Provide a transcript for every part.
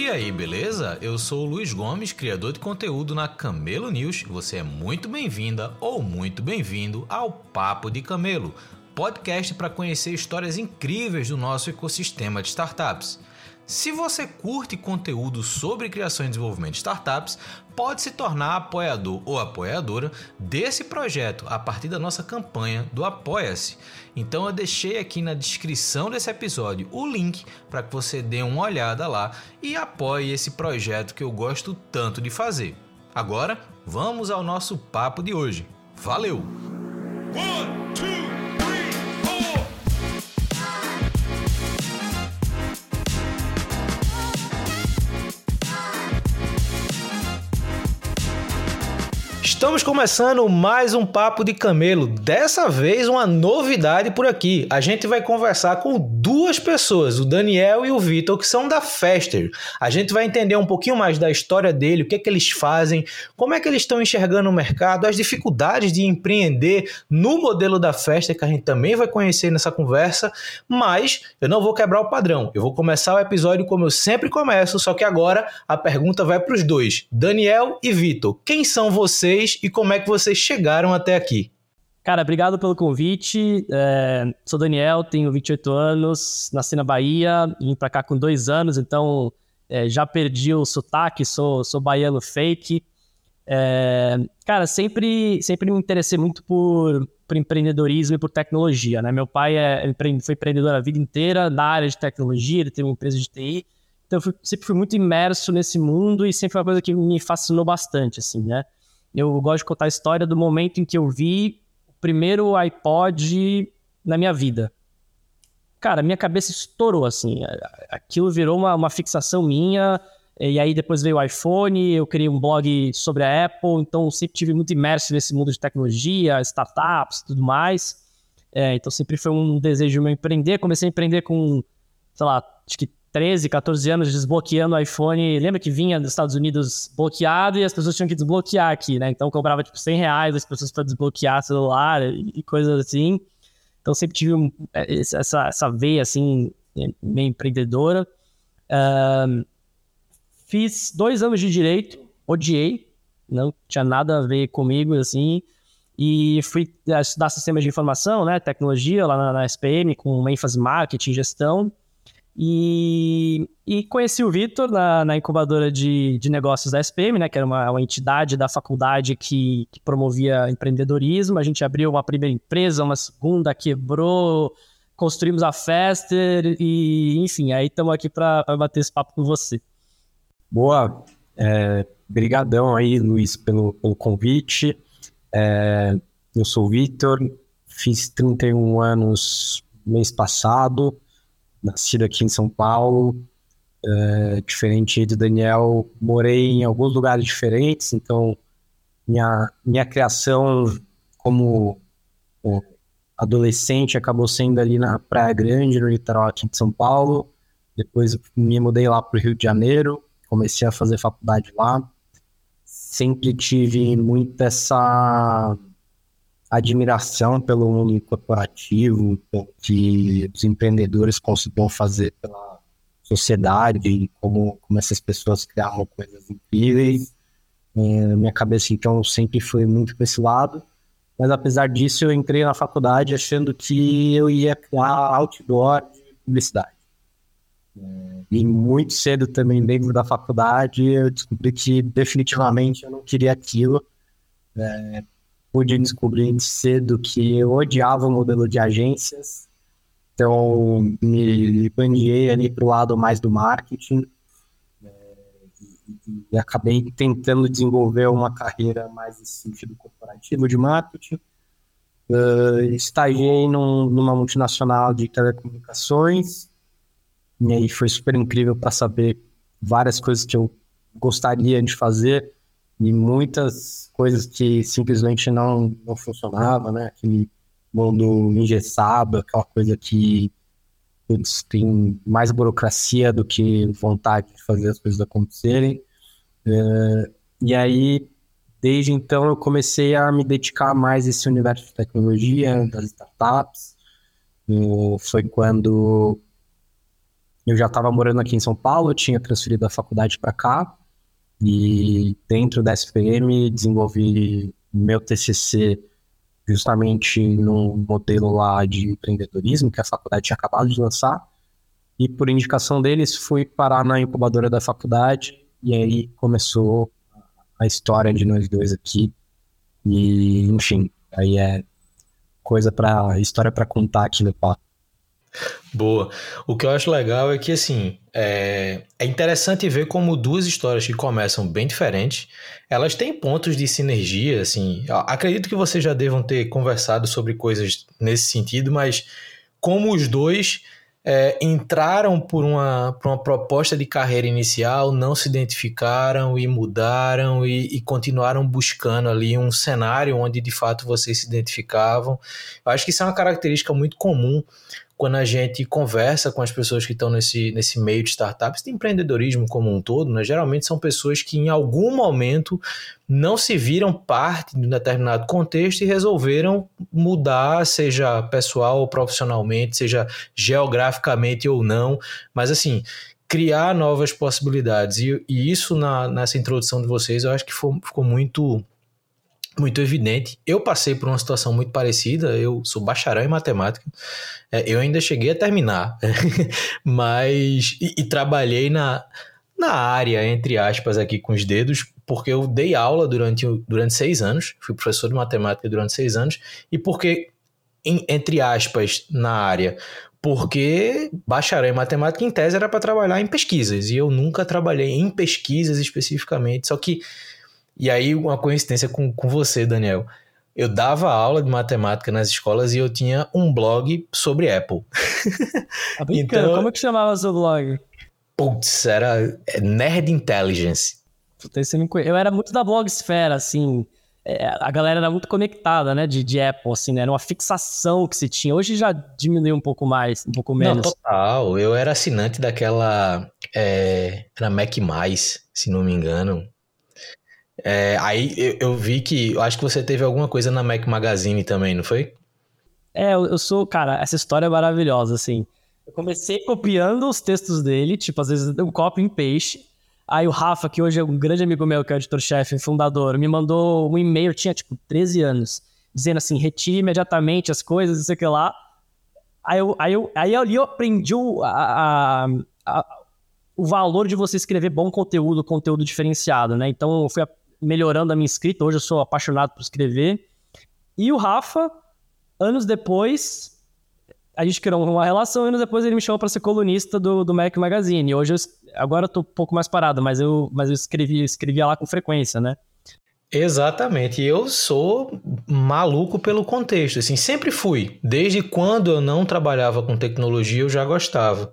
E aí, beleza? Eu sou o Luiz Gomes, criador de conteúdo na Camelo News. Você é muito bem-vinda ou muito bem-vindo ao Papo de Camelo, podcast para conhecer histórias incríveis do nosso ecossistema de startups. Se você curte conteúdo sobre criação e desenvolvimento de startups, pode se tornar apoiador ou apoiadora desse projeto a partir da nossa campanha do Apoia-se. Então eu deixei aqui na descrição desse episódio o link para que você dê uma olhada lá e apoie esse projeto que eu gosto tanto de fazer. Agora, vamos ao nosso papo de hoje. Valeu! One, two. Estamos começando mais um Papo de Camelo. Dessa vez, uma novidade por aqui. A gente vai conversar com duas pessoas, o Daniel e o Vitor, que são da Fester. A gente vai entender um pouquinho mais da história dele, o que é que eles fazem, como é que eles estão enxergando o mercado, as dificuldades de empreender no modelo da Fester, que a gente também vai conhecer nessa conversa. Mas eu não vou quebrar o padrão. Eu vou começar o episódio como eu sempre começo, só que agora a pergunta vai para os dois, Daniel e Vitor. Quem são vocês? Vocês e como é que vocês chegaram até aqui. Cara, obrigado pelo convite. É, sou Daniel, tenho 28 anos, nasci na Bahia, vim para cá com dois anos, então é, já perdi o sotaque, sou, sou baiano fake. É, cara, sempre, sempre me interessei muito por, por empreendedorismo e por tecnologia, né? Meu pai é, foi empreendedor a vida inteira na área de tecnologia, ele tem uma empresa de TI, então eu fui, sempre fui muito imerso nesse mundo e sempre foi uma coisa que me fascinou bastante, assim, né? Eu gosto de contar a história do momento em que eu vi o primeiro iPod na minha vida. Cara, minha cabeça estourou, assim. Aquilo virou uma, uma fixação minha. E aí depois veio o iPhone, eu criei um blog sobre a Apple, então sempre tive muito imerso nesse mundo de tecnologia, startups tudo mais. É, então sempre foi um desejo meu empreender. Comecei a empreender com, sei lá, acho que 13, 14 anos desbloqueando o iPhone. Lembra que vinha dos Estados Unidos bloqueado e as pessoas tinham que desbloquear aqui, né? Então cobrava tipo 100 reais as pessoas para desbloquear celular e coisas assim. Então sempre tive um, é, essa, essa veia assim, meio empreendedora. Um, fiz dois anos de direito, odiei, não tinha nada a ver comigo assim. E fui é, estudar sistemas de informação, né? Tecnologia lá na, na SPM, com ênfase em marketing, gestão. E, e conheci o Vitor na, na, incubadora de, de negócios da SPM, né, que era uma, uma entidade da faculdade que, que, promovia empreendedorismo. A gente abriu uma primeira empresa, uma segunda quebrou, construímos a Fester e, enfim, aí estamos aqui para bater esse papo com você. Boa, é, brigadão aí, Luiz, pelo, pelo convite. É, eu sou o Vitor, fiz 31 anos mês passado nascido aqui em São Paulo. É, diferente do Daniel, morei em alguns lugares diferentes, então minha, minha criação como adolescente acabou sendo ali na Praia Grande, no litoral aqui de São Paulo. Depois me mudei lá para o Rio de Janeiro, comecei a fazer faculdade lá. Sempre tive muito essa admiração pelo mundo corporativo, que os empreendedores conseguiam fazer pela sociedade, como, como essas pessoas criavam coisas incríveis. É, minha cabeça, então, sempre foi muito para esse lado. Mas, apesar disso, eu entrei na faculdade achando que eu ia criar outdoor de publicidade. É, e muito cedo também, dentro da faculdade, eu descobri que definitivamente eu não queria aquilo. É, pude descobrir cedo que eu odiava o modelo de agências, então me bandiei ali para o lado mais do marketing é, e, e, acabei tentando desenvolver uma carreira mais nesse sentido corporativo de marketing. Uh, estagiei num, numa multinacional de telecomunicações e aí foi super incrível para saber várias coisas que eu gostaria de fazer e muitas coisas que simplesmente não, não funcionavam, né? Aquele mundo engessado, aquela coisa que putz, tem mais burocracia do que vontade de fazer as coisas acontecerem. É, e aí, desde então, eu comecei a me dedicar mais a esse universo de tecnologia, das startups. foi quando eu já estava morando aqui em São Paulo, tinha transferido a faculdade para cá, e dentro da SPM desenvolvi meu TCC justamente no modelo lá de empreendedorismo que a faculdade tinha acabado de lançar. E por indicação deles, fui parar na incubadora da faculdade e aí começou a história de nós dois aqui. E, enfim, aí é coisa para história para contar aqui no papo. Boa. O que eu acho legal é que, assim, é, é, interessante ver como duas histórias que começam bem diferentes, elas têm pontos de sinergia, assim. Acredito que vocês já devam ter conversado sobre coisas nesse sentido, mas como os dois é, entraram por uma, por uma proposta de carreira inicial, não se identificaram e mudaram e, e, continuaram buscando ali um cenário onde de fato vocês se identificavam. Eu acho que isso é uma característica muito comum quando a gente conversa com as pessoas que estão nesse, nesse meio de startups, de empreendedorismo como um todo, né, geralmente são pessoas que em algum momento não se viram parte de um determinado contexto e resolveram mudar, seja pessoal ou profissionalmente, seja geograficamente ou não, mas assim, criar novas possibilidades. E, e isso na, nessa introdução de vocês eu acho que foi, ficou muito muito evidente. Eu passei por uma situação muito parecida, eu sou bacharel em matemática, é, eu ainda cheguei a terminar, mas. E, e, trabalhei na, na área, entre aspas, aqui com os dedos, porque eu dei aula durante, durante seis anos, fui professor de matemática durante seis anos, e porque, em, entre aspas, na área, porque bacharel em matemática em tese era para trabalhar em pesquisas e eu nunca trabalhei em pesquisas especificamente. Só que e aí, uma coincidência com, com você, Daniel. Eu dava aula de matemática nas escolas e eu tinha um blog sobre Apple. Tá então, como é que chamava seu blog? Putz, era é, Nerd Intelligence. Eu era muito da blogosfera, assim. É, a galera era muito conectada, né, de, de Apple, assim, né? Era uma fixação que se tinha. Hoje já diminuiu um pouco mais, um pouco menos. Não, total. Eu era assinante daquela... É, era Mac+, se não me engano. É, aí eu, eu, vi que. Eu acho que você teve alguma coisa na Mac Magazine também, não foi? É, eu, eu sou. Cara, essa história é maravilhosa, assim. Eu comecei copiando os textos dele, tipo, às vezes um copy em peixe. Aí o Rafa, que hoje é um grande amigo meu, que é editor-chefe, fundador, me mandou um e-mail, tinha tipo 13 anos, dizendo assim: retire imediatamente as coisas, não sei o que lá. Aí, eu, aí, eu, aí ali eu aprendi o, a, a, a, o valor de você escrever bom conteúdo, conteúdo diferenciado, né? Então eu fui melhorando a minha escrita. Hoje eu sou apaixonado por escrever. E o Rafa, anos depois, a gente criou uma relação. Anos depois ele me chamou para ser colunista do, do Mac Magazine. Hoje, eu, agora eu tô um pouco mais parado, mas eu, mas eu escrevi, escrevia lá com frequência, né? Exatamente, eu sou maluco pelo contexto, assim, sempre fui. Desde quando eu não trabalhava com tecnologia, eu já gostava.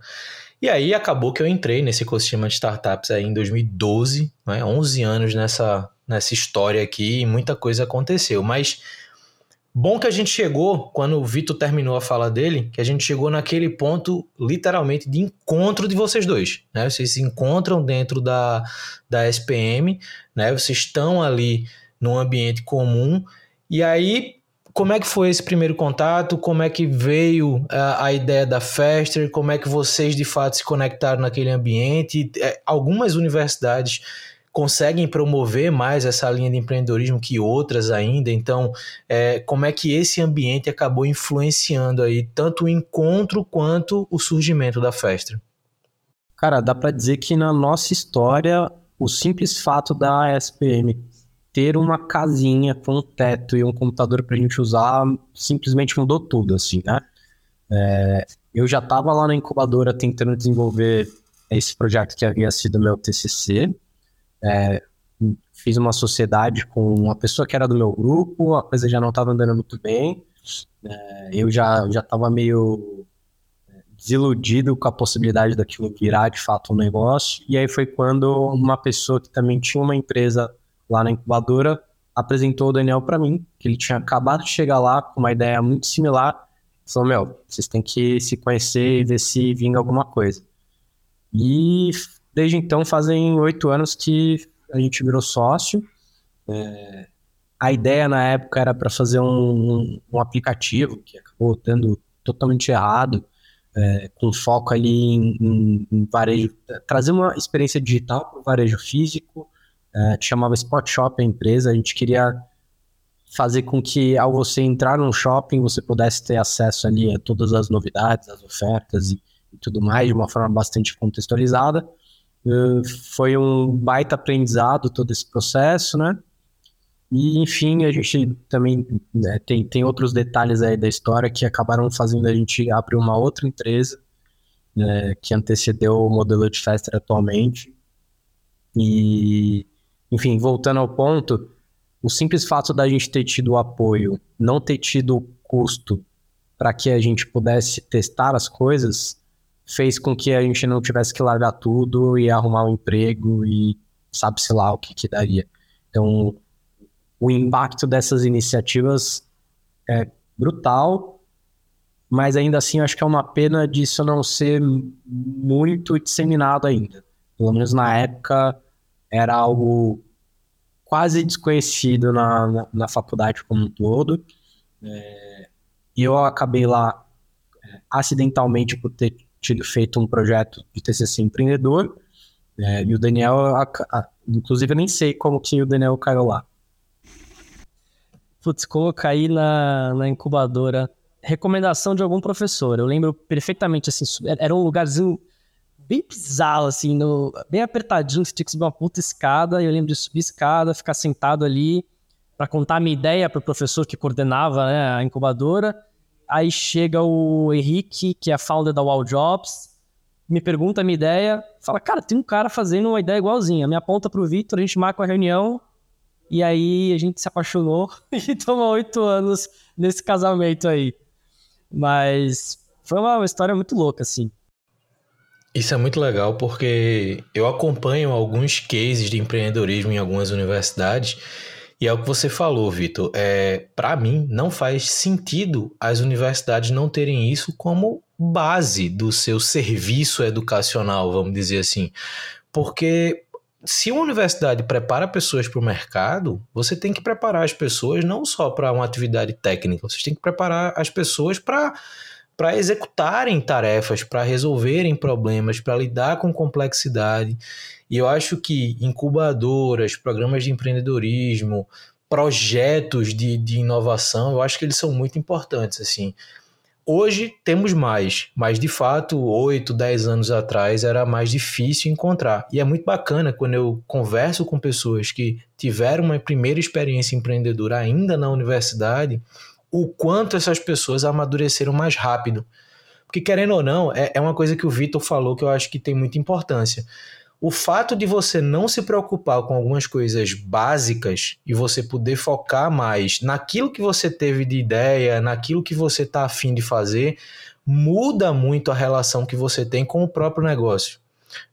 E aí acabou que eu entrei nesse ecossistema de startups aí em 2012, né? 11 anos nessa, nessa história aqui e muita coisa aconteceu. Mas bom que a gente chegou, quando o Vitor terminou a fala dele, que a gente chegou naquele ponto, literalmente, de encontro de vocês dois. Né? Vocês se encontram dentro da, da SPM, né? vocês estão ali num ambiente comum. E aí, como é que foi esse primeiro contato? Como é que veio a, a, ideia da Fester? Como é que vocês de fato se conectaram naquele ambiente? É, algumas universidades conseguem promover mais essa linha de empreendedorismo que outras ainda. Então, é, como é que esse ambiente acabou influenciando aí tanto o encontro quanto o surgimento da festa? Cara, dá para dizer que na nossa história, o simples fato da SPM ter uma casinha com um teto e um computador para a gente usar simplesmente mudou tudo, assim, né? É, eu já estava lá na incubadora tentando desenvolver esse projeto que havia sido meu TCC, é, fiz uma sociedade com uma pessoa que era do meu grupo, a coisa já não estava andando muito bem. É, eu já já estava meio é, desiludido com a possibilidade daquilo virar de fato um negócio. E aí foi quando uma pessoa que também tinha uma empresa lá na incubadora apresentou o Daniel para mim, que ele tinha acabado de chegar lá com uma ideia muito similar. Falou: Meu, vocês têm que se conhecer e ver se vinga alguma coisa. E Desde então, fazem oito anos que a gente virou sócio. É, a ideia na época era para fazer um, um, aplicativo que acabou dando totalmente errado. é, com foco ali em, em, em, varejo, trazer uma experiência digital para o varejo físico, é, chamava Spot Shop a empresa, a gente queria fazer com que ao você entrar num shopping você pudesse ter acesso ali a todas as novidades, as ofertas e, e tudo mais de uma forma bastante contextualizada. Foi um baita aprendizado todo esse processo, né? E, enfim, a gente também né, tem, tem outros detalhes aí da história que acabaram fazendo a gente abrir uma outra empresa né, que antecedeu o modelo de Fester atualmente. E, enfim, voltando ao ponto, o simples fato da gente ter tido o apoio, não ter tido o custo para que a gente pudesse testar as coisas, fez com que a gente não tivesse que largar tudo e arrumar um emprego e sabe-se lá o que, que daria. Então, o impacto dessas iniciativas é brutal, mas ainda assim acho que é uma pena disso não ser muito disseminado ainda. Pelo menos na época era algo quase desconhecido na, na, na faculdade como um todo. É, e eu acabei lá é, acidentalmente por ter tido feito um projeto de TCC empreendedor. É, e o Daniel, a, a, inclusive eu nem sei como que o Daniel caiu lá. Putz, colocar aí na, na incubadora recomendação de algum professor. Eu lembro perfeitamente, assim, era um lugarzinho bem bizarro, assim, no, bem apertadinho, você tinha que subir uma puta escada, e eu lembro de subir escada, ficar sentado ali para contar minha ideia para o professor que coordenava né, a incubadora. Aí chega o Henrique, que é founder da Wall Jobs, me pergunta a minha ideia, fala, cara, tem um cara fazendo uma ideia igualzinha, me aponta pro Vitor, a gente marca uma reunião, e aí a gente se apaixonou e tomou oito anos nesse casamento aí. Mas foi uma história muito louca, assim. Isso é muito legal porque eu acompanho alguns cases de empreendedorismo em algumas universidades e é o que você falou, Vitor. É, Para mim, não faz sentido as universidades não terem isso como base do seu serviço educacional, vamos dizer assim. Porque se uma universidade prepara pessoas para o mercado, você tem que preparar as pessoas não só para uma atividade técnica, você tem que preparar as pessoas para para executarem tarefas, para resolverem problemas, para lidar com complexidade. E eu acho que incubadoras, programas de empreendedorismo, projetos de, de inovação, eu acho que eles são muito importantes. assim. Hoje temos mais, mas de fato, 8, 10 anos atrás era mais difícil encontrar. E é muito bacana quando eu converso com pessoas que tiveram uma primeira experiência empreendedora ainda na universidade, o quanto essas pessoas amadureceram mais rápido. Porque, querendo ou não, é, é uma coisa que o Vitor falou que eu acho que tem muita importância o fato de você não se preocupar com algumas coisas básicas e você poder focar mais naquilo que você teve de ideia, naquilo que você está afim de fazer, muda muito a relação que você tem com o próprio negócio.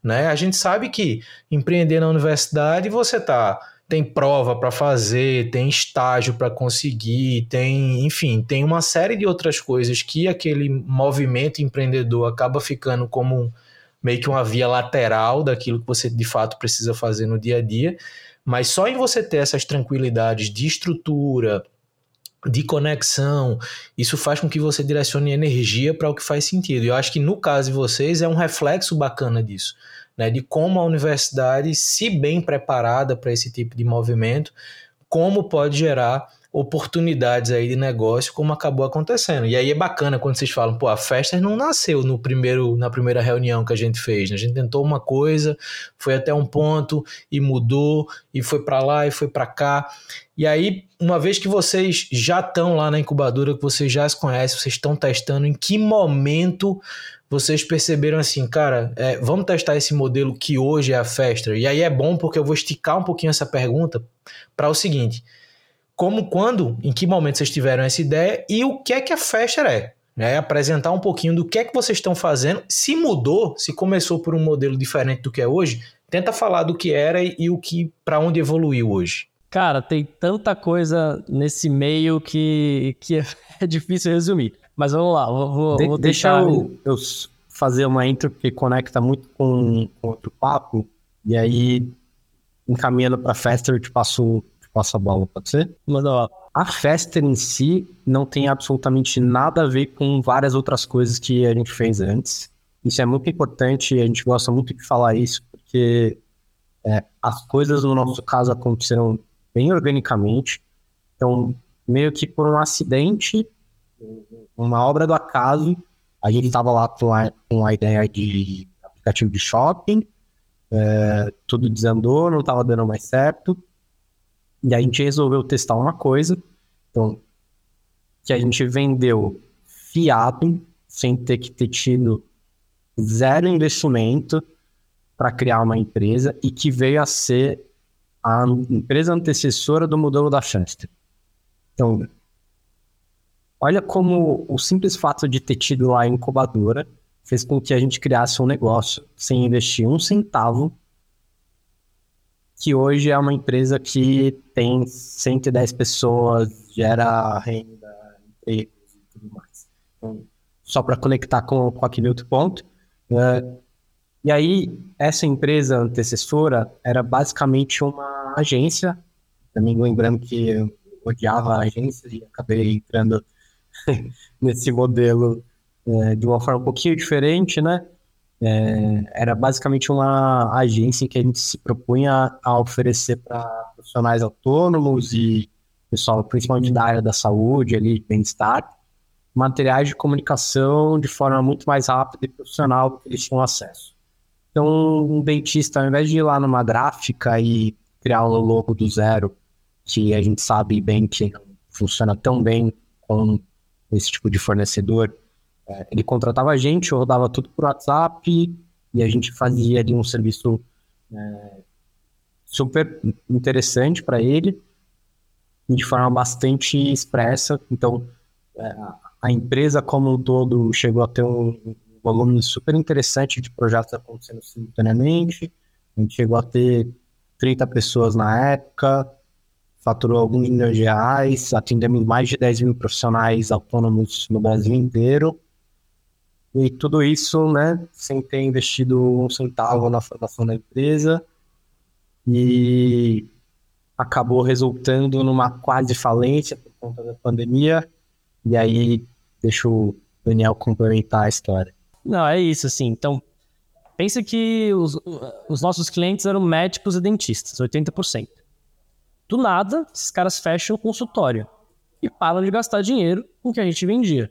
Né? A gente sabe que empreender na universidade você tá tem prova para fazer, tem estágio para conseguir, tem, enfim, tem uma série de outras coisas que aquele movimento empreendedor acaba ficando como meio que uma via lateral daquilo que você de fato precisa fazer no dia a dia. Mas só em você ter essas tranquilidades de estrutura, de conexão, isso faz com que você direcione energia para o que faz sentido. Eu acho que no caso de vocês é um reflexo bacana disso, né? De como a universidade, se bem preparada para esse tipo de movimento, como pode gerar oportunidades aí de negócio, como acabou acontecendo. E aí é bacana quando vocês falam, pô, a festa não nasceu no primeiro, na primeira reunião que a gente fez. Né? A gente tentou uma coisa, foi até um ponto e mudou, e foi para lá e foi para cá. E aí, uma vez que vocês já estão lá na incubadora, que vocês já se conhecem, vocês estão testando, em que momento vocês perceberam assim, cara, é, vamos testar esse modelo que hoje é a festa? E aí é bom porque eu vou esticar um pouquinho essa pergunta para o seguinte como, quando, em que momento vocês tiveram essa ideia e o que é que a Fester é. Né? Apresentar um pouquinho do que é que vocês estão fazendo. Se mudou, se começou por um modelo diferente do que é hoje, tenta falar do que era e, e o que para onde evoluiu hoje. Cara, tem tanta coisa nesse meio que, que é difícil resumir. Mas vamos lá, vou, de, vou deixar. Deixa eu, eu, fazer uma intro que conecta muito com, com outro papo, e aí, encaminhando para Fester, eu te passo passo a bola, pode ser? Manda lá. A festa em si não tem absolutamente nada a ver com várias outras coisas que a gente fez antes. Isso é muito importante a gente gosta muito de falar isso, porque é, as coisas no nosso caso aconteceram bem organicamente. Então, meio que por um acidente, uma obra do acaso, a gente estava lá com a, com a ideia de aplicativo de shopping, é, tudo desandou, não estava dando mais certo. E a gente resolveu testar uma coisa, então, que a gente vendeu fiado, sem ter que ter tido zero investimento para criar uma empresa e que veio a ser a empresa antecessora do modelo da Festa. Então, olha como o simples fato de ter tido lá a incubadora fez com que a gente criasse um negócio sem investir um centavo, que hoje é uma empresa que tem 110 pessoas, gera renda, e tudo mais. Então, só para conectar com, com aquele outro ponto. Uh, e aí, essa empresa antecessora era basicamente uma agência. Também lembrando que eu odiava agências e acabei entrando nesse modelo é, de uma forma um pouquinho diferente, né? É, era basicamente uma agência que a gente se propunha a oferecer para profissionais autônomos e pessoal, principalmente da área da saúde, ali, bem-estar, materiais de comunicação de forma muito mais rápida e profissional do que eles tinham acesso. Então, um dentista, ao invés de ir lá numa gráfica e criar um logo do zero, que a gente sabe bem que funciona tão bem com esse tipo de fornecedor, é, ele contratava a gente, rodava tudo por WhatsApp e a gente fazia ali um serviço é, super interessante para ele de forma bastante expressa. Então, é, a empresa como um todo chegou a ter um, volume super interessante de projetos acontecendo simultaneamente. A gente chegou a ter 30 pessoas na época, faturou alguns milhões de reais, atendemos mais de 10 mil profissionais autônomos no Brasil inteiro. E tudo isso, né, sem ter investido um centavo na formação da empresa. E acabou resultando numa quase falência por conta da pandemia. E aí, deixa o Daniel complementar a história. Não, é isso, assim. Então, pensa que os, os nossos clientes eram médicos e dentistas, 80%. Do nada, esses caras fecham o consultório e param de gastar dinheiro com o que a gente vendia.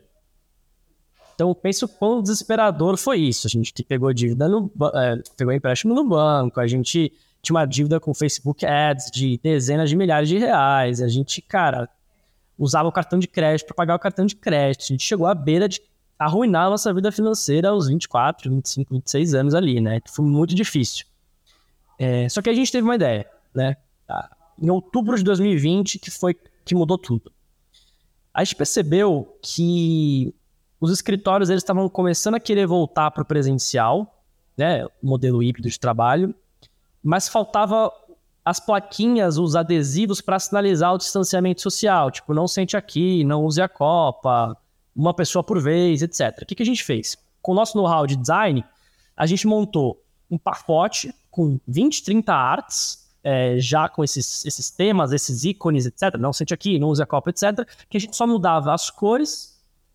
Então, penso quão desesperador foi isso. A gente pegou dívida no é, pegou empréstimo no banco, a gente tinha uma dívida com Facebook Ads de dezenas de milhares de reais. A gente, cara, usava o cartão de crédito para pagar o cartão de crédito. A gente chegou à beira de arruinar a nossa vida financeira aos 24, 25, 26 anos ali, né? Foi muito difícil. É, só que a gente teve uma ideia, né? Ah, em outubro de 2020, que foi que mudou tudo. A gente percebeu que os escritórios eles estavam começando a querer voltar para o presencial, né? Modelo híbrido de trabalho, mas faltava as plaquinhas, os adesivos para sinalizar o distanciamento social, tipo, não sente aqui, não use a copa, uma pessoa por vez, etc. O que, que a gente fez? Com o nosso know-how de design, a gente montou um pacote com 20, 30 artes, é, já com esses, esses temas, esses ícones, etc. Não sente aqui, não use a copa, etc. Que a gente só mudava as cores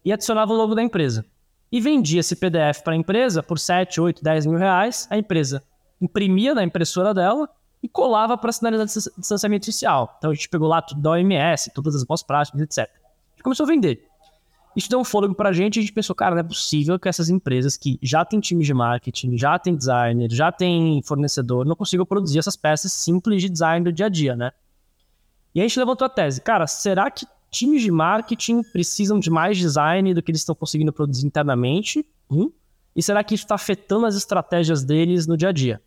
e adicionava o logo da empresa. E vendia esse PDF para a empresa por 7, 8, 10 mil reais. A empresa imprimia na impressora dela e colava para sinalizar distanciamento social. Então a gente pegou lá tudo da OMS, todas as boas práticas, etc. E começou a vender. Isso deu um fôlego pra gente e a gente pensou, cara, não é possível que essas empresas que já têm time de marketing, já têm designer, já têm fornecedor, não consigam produzir essas peças simples de design do dia a dia, né? E a gente levantou a tese, cara, será que times de marketing precisam de mais design do que eles estão conseguindo produzir internamente? Hum? E será que isso está afetando as estratégias deles no dia a dia?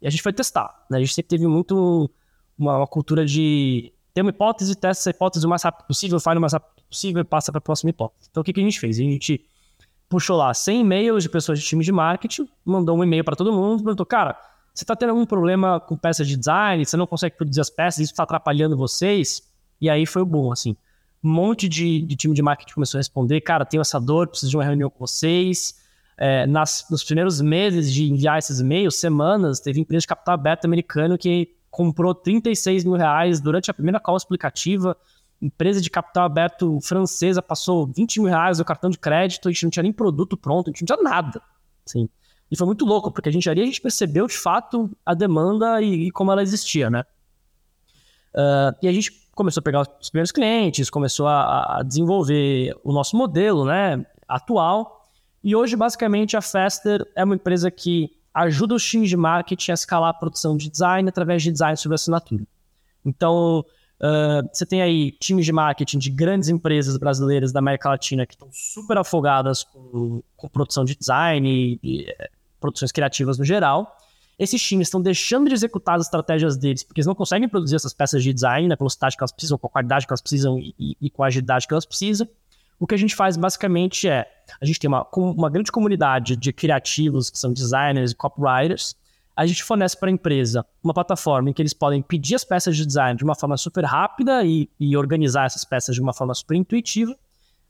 E a gente foi testar, né? A gente sempre teve muito uma, uma cultura de ter uma hipótese, testa essa hipótese o mais rápido possível, faz o mais rápido possível e passa para a próxima hipótese. Então, o que, que a gente fez? A gente puxou lá 100 e-mails de pessoas de time de marketing, mandou um e-mail para todo mundo, perguntou, cara, você está tendo algum problema com peças de design? Você não consegue produzir as peças? Isso está atrapalhando vocês? E aí foi o bom, assim. Um monte de, de, time de marketing começou a responder, cara, tenho essa dor, preciso de uma reunião com vocês. É, nas, nos primeiros meses de enviar esses e-mails, semanas, teve empresa de capital aberto americano que comprou 36 mil reais durante a primeira call explicativa. Empresa de capital aberto francesa passou 20 mil reais no cartão de crédito, a gente não tinha nem produto pronto, a gente não tinha nada. Assim. E foi muito louco, porque a gente ali a gente percebeu de fato a demanda e, e como ela existia, né? Uh, e a gente começou a pegar os primeiros clientes, começou a, a, desenvolver o nosso modelo né, atual. E hoje, basicamente, a Faster é uma empresa que ajuda os times de marketing a escalar a produção de design através de design sobre assinatura. Então, uh, você tem aí times de marketing de grandes empresas brasileiras da América Latina que estão super afogadas com, com produção de design e, e produções criativas no geral. Esses times estão deixando de executar as estratégias deles porque eles não conseguem produzir essas peças de design na velocidade que elas precisam, com a qualidade que elas precisam e, e com a agilidade que elas precisam. O que a gente faz basicamente é: a gente tem uma, uma grande comunidade de criativos, que são designers e copywriters. A gente fornece para a empresa uma plataforma em que eles podem pedir as peças de design de uma forma super rápida e, e organizar essas peças de uma forma super intuitiva.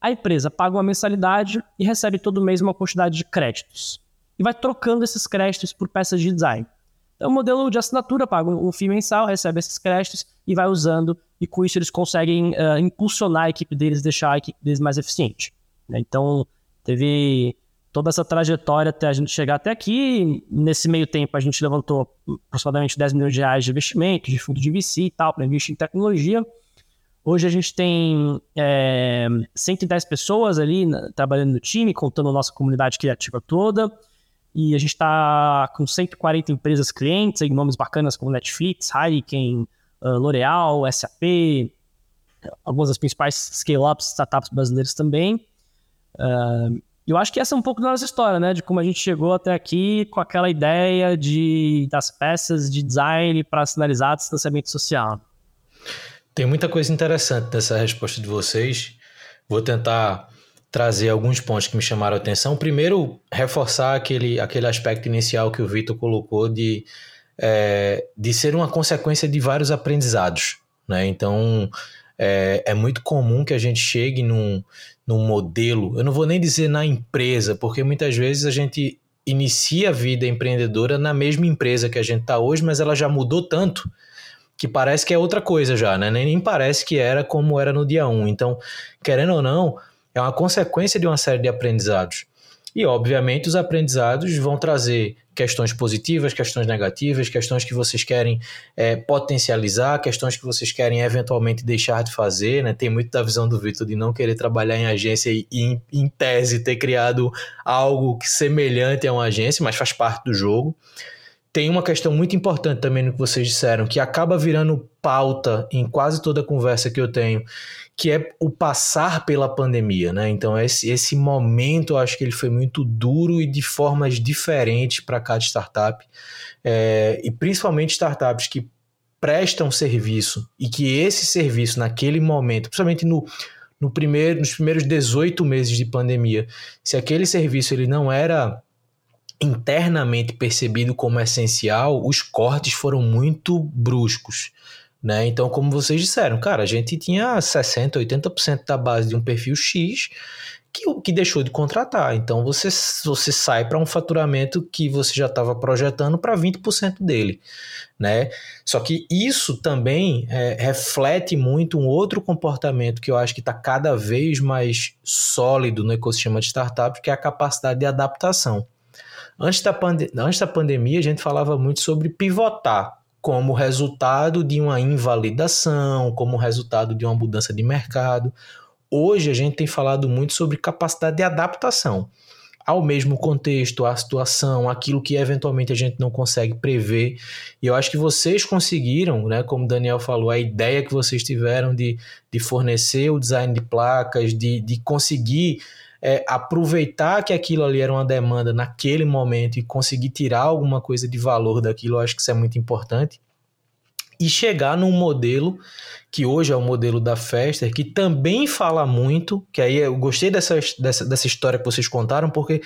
A empresa paga uma mensalidade e recebe todo mês uma quantidade de créditos e vai trocando esses créditos por peças de design. Então, o modelo de assinatura paga um FII mensal, recebe esses créditos e vai usando, e com isso eles conseguem uh, impulsionar a equipe deles, deixar a equipe deles mais eficiente. Né? Então, teve toda essa trajetória até a gente chegar até aqui. Nesse meio tempo, a gente levantou aproximadamente 10 milhões de reais de investimento, de fundo de VC e tal, para investir em tecnologia. Hoje a gente tem é, 110 pessoas ali trabalhando no time, contando a nossa comunidade criativa toda. E a gente está com 140 empresas clientes, aí, nomes bacanas como Netflix, Heineken, uh, L'Oreal, SAP, algumas das principais scale-ups, startups brasileiras também. Uh, eu acho que essa é um pouco da nossa história, né? De como a gente chegou até aqui com aquela ideia de, das peças de design para sinalizar distanciamento social. Tem muita coisa interessante nessa resposta de vocês. Vou tentar trazer alguns pontos que me chamaram a atenção. Primeiro, reforçar aquele, aquele aspecto inicial que o Vitor colocou de, é, de ser uma consequência de vários aprendizados. Né? Então, é, é muito comum que a gente chegue num, num modelo, eu não vou nem dizer na empresa, porque muitas vezes a gente inicia a vida empreendedora na mesma empresa que a gente está hoje, mas ela já mudou tanto que parece que é outra coisa já, né? Nem parece que era como era no dia 1. Então, querendo ou não, é uma consequência de uma série de aprendizados. E, obviamente, os aprendizados vão trazer questões positivas, questões negativas, questões que vocês querem é, potencializar, questões que vocês querem eventualmente deixar de fazer. Né? Tem muito da visão do Vitor de não querer trabalhar em agência e, em, em tese, ter criado algo semelhante a uma agência, mas faz parte do jogo. Tem uma questão muito importante também no que vocês disseram, que acaba virando pauta em quase toda conversa que eu tenho, que é o passar pela pandemia, né? Então esse, esse momento eu acho que ele foi muito duro e de formas diferentes para cada startup é, e principalmente startups que prestam serviço e que esse serviço naquele momento, principalmente no, no primeiro, nos primeiros 18 meses de pandemia, se aquele serviço ele não era internamente percebido como essencial, os cortes foram muito bruscos. Né? Então, como vocês disseram, cara, a gente tinha 60%, 80% da base de um perfil X que, que deixou de contratar. Então, você, você sai para um faturamento que você já estava projetando para 20% dele. Né? Só que isso também é, reflete muito um outro comportamento que eu acho que está cada vez mais sólido no ecossistema de startups, que é a capacidade de adaptação. Antes da, antes da pandemia, a gente falava muito sobre pivotar como resultado de uma invalidação, como resultado de uma mudança de mercado. Hoje a gente tem falado muito sobre capacidade de adaptação ao mesmo contexto, à situação, aquilo que eventualmente a gente não consegue prever. E eu acho que vocês conseguiram, né, como o Daniel falou, a ideia que vocês tiveram de, de fornecer o design de placas, de, de conseguir é, aproveitar que aquilo ali era uma demanda naquele momento e conseguir tirar alguma coisa de valor daquilo, eu acho que isso é muito importante. E chegar num modelo que hoje é o modelo da Fester, que também fala muito, que aí eu gostei dessa, dessa, dessa história que vocês contaram, porque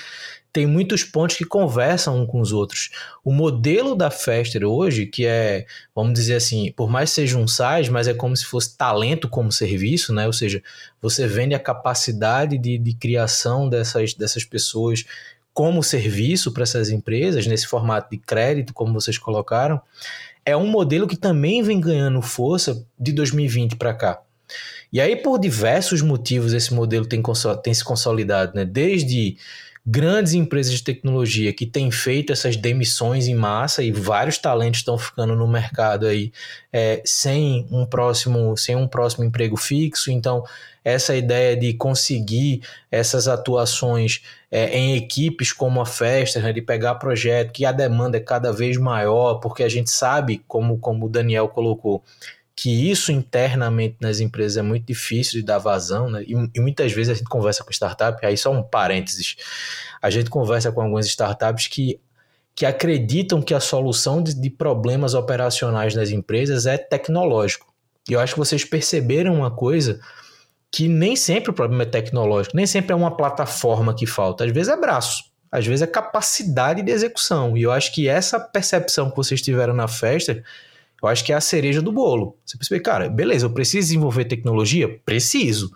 tem muitos pontos que conversam um com os outros. O modelo da Fester hoje, que é, vamos dizer assim, por mais que seja um SaaS, mas é como se fosse talento como serviço, né? Ou seja, você vende a capacidade de, de criação dessas, dessas pessoas como serviço para essas empresas, nesse formato de crédito, como vocês colocaram. é um modelo que também vem ganhando força de 2020 para cá. E aí, por diversos motivos, esse modelo tem, tem se consolidado, né? Desde grandes empresas de tecnologia que têm feito essas demissões em massa e vários talentos estão ficando no mercado aí é, sem um próximo sem um próximo emprego fixo. Então essa ideia de conseguir essas atuações é, em equipes como a Festa, né, de pegar projeto que a demanda é cada vez maior, porque a gente sabe, como, como o Daniel colocou, que isso internamente nas empresas é muito difícil de dar vazão, né? E, e, muitas vezes a gente conversa com startup, aí só um parênteses, a gente conversa com algumas startups que, que acreditam que a solução de, de problemas operacionais nas empresas é tecnológico. E eu acho que vocês perceberam uma coisa que nem sempre o problema é tecnológico, nem sempre é uma plataforma que falta, às vezes é braço, às vezes é capacidade de execução. E eu acho que essa percepção que vocês tiveram na festa eu acho que é a cereja do bolo. Você percebe, cara, beleza, eu preciso desenvolver tecnologia? Preciso.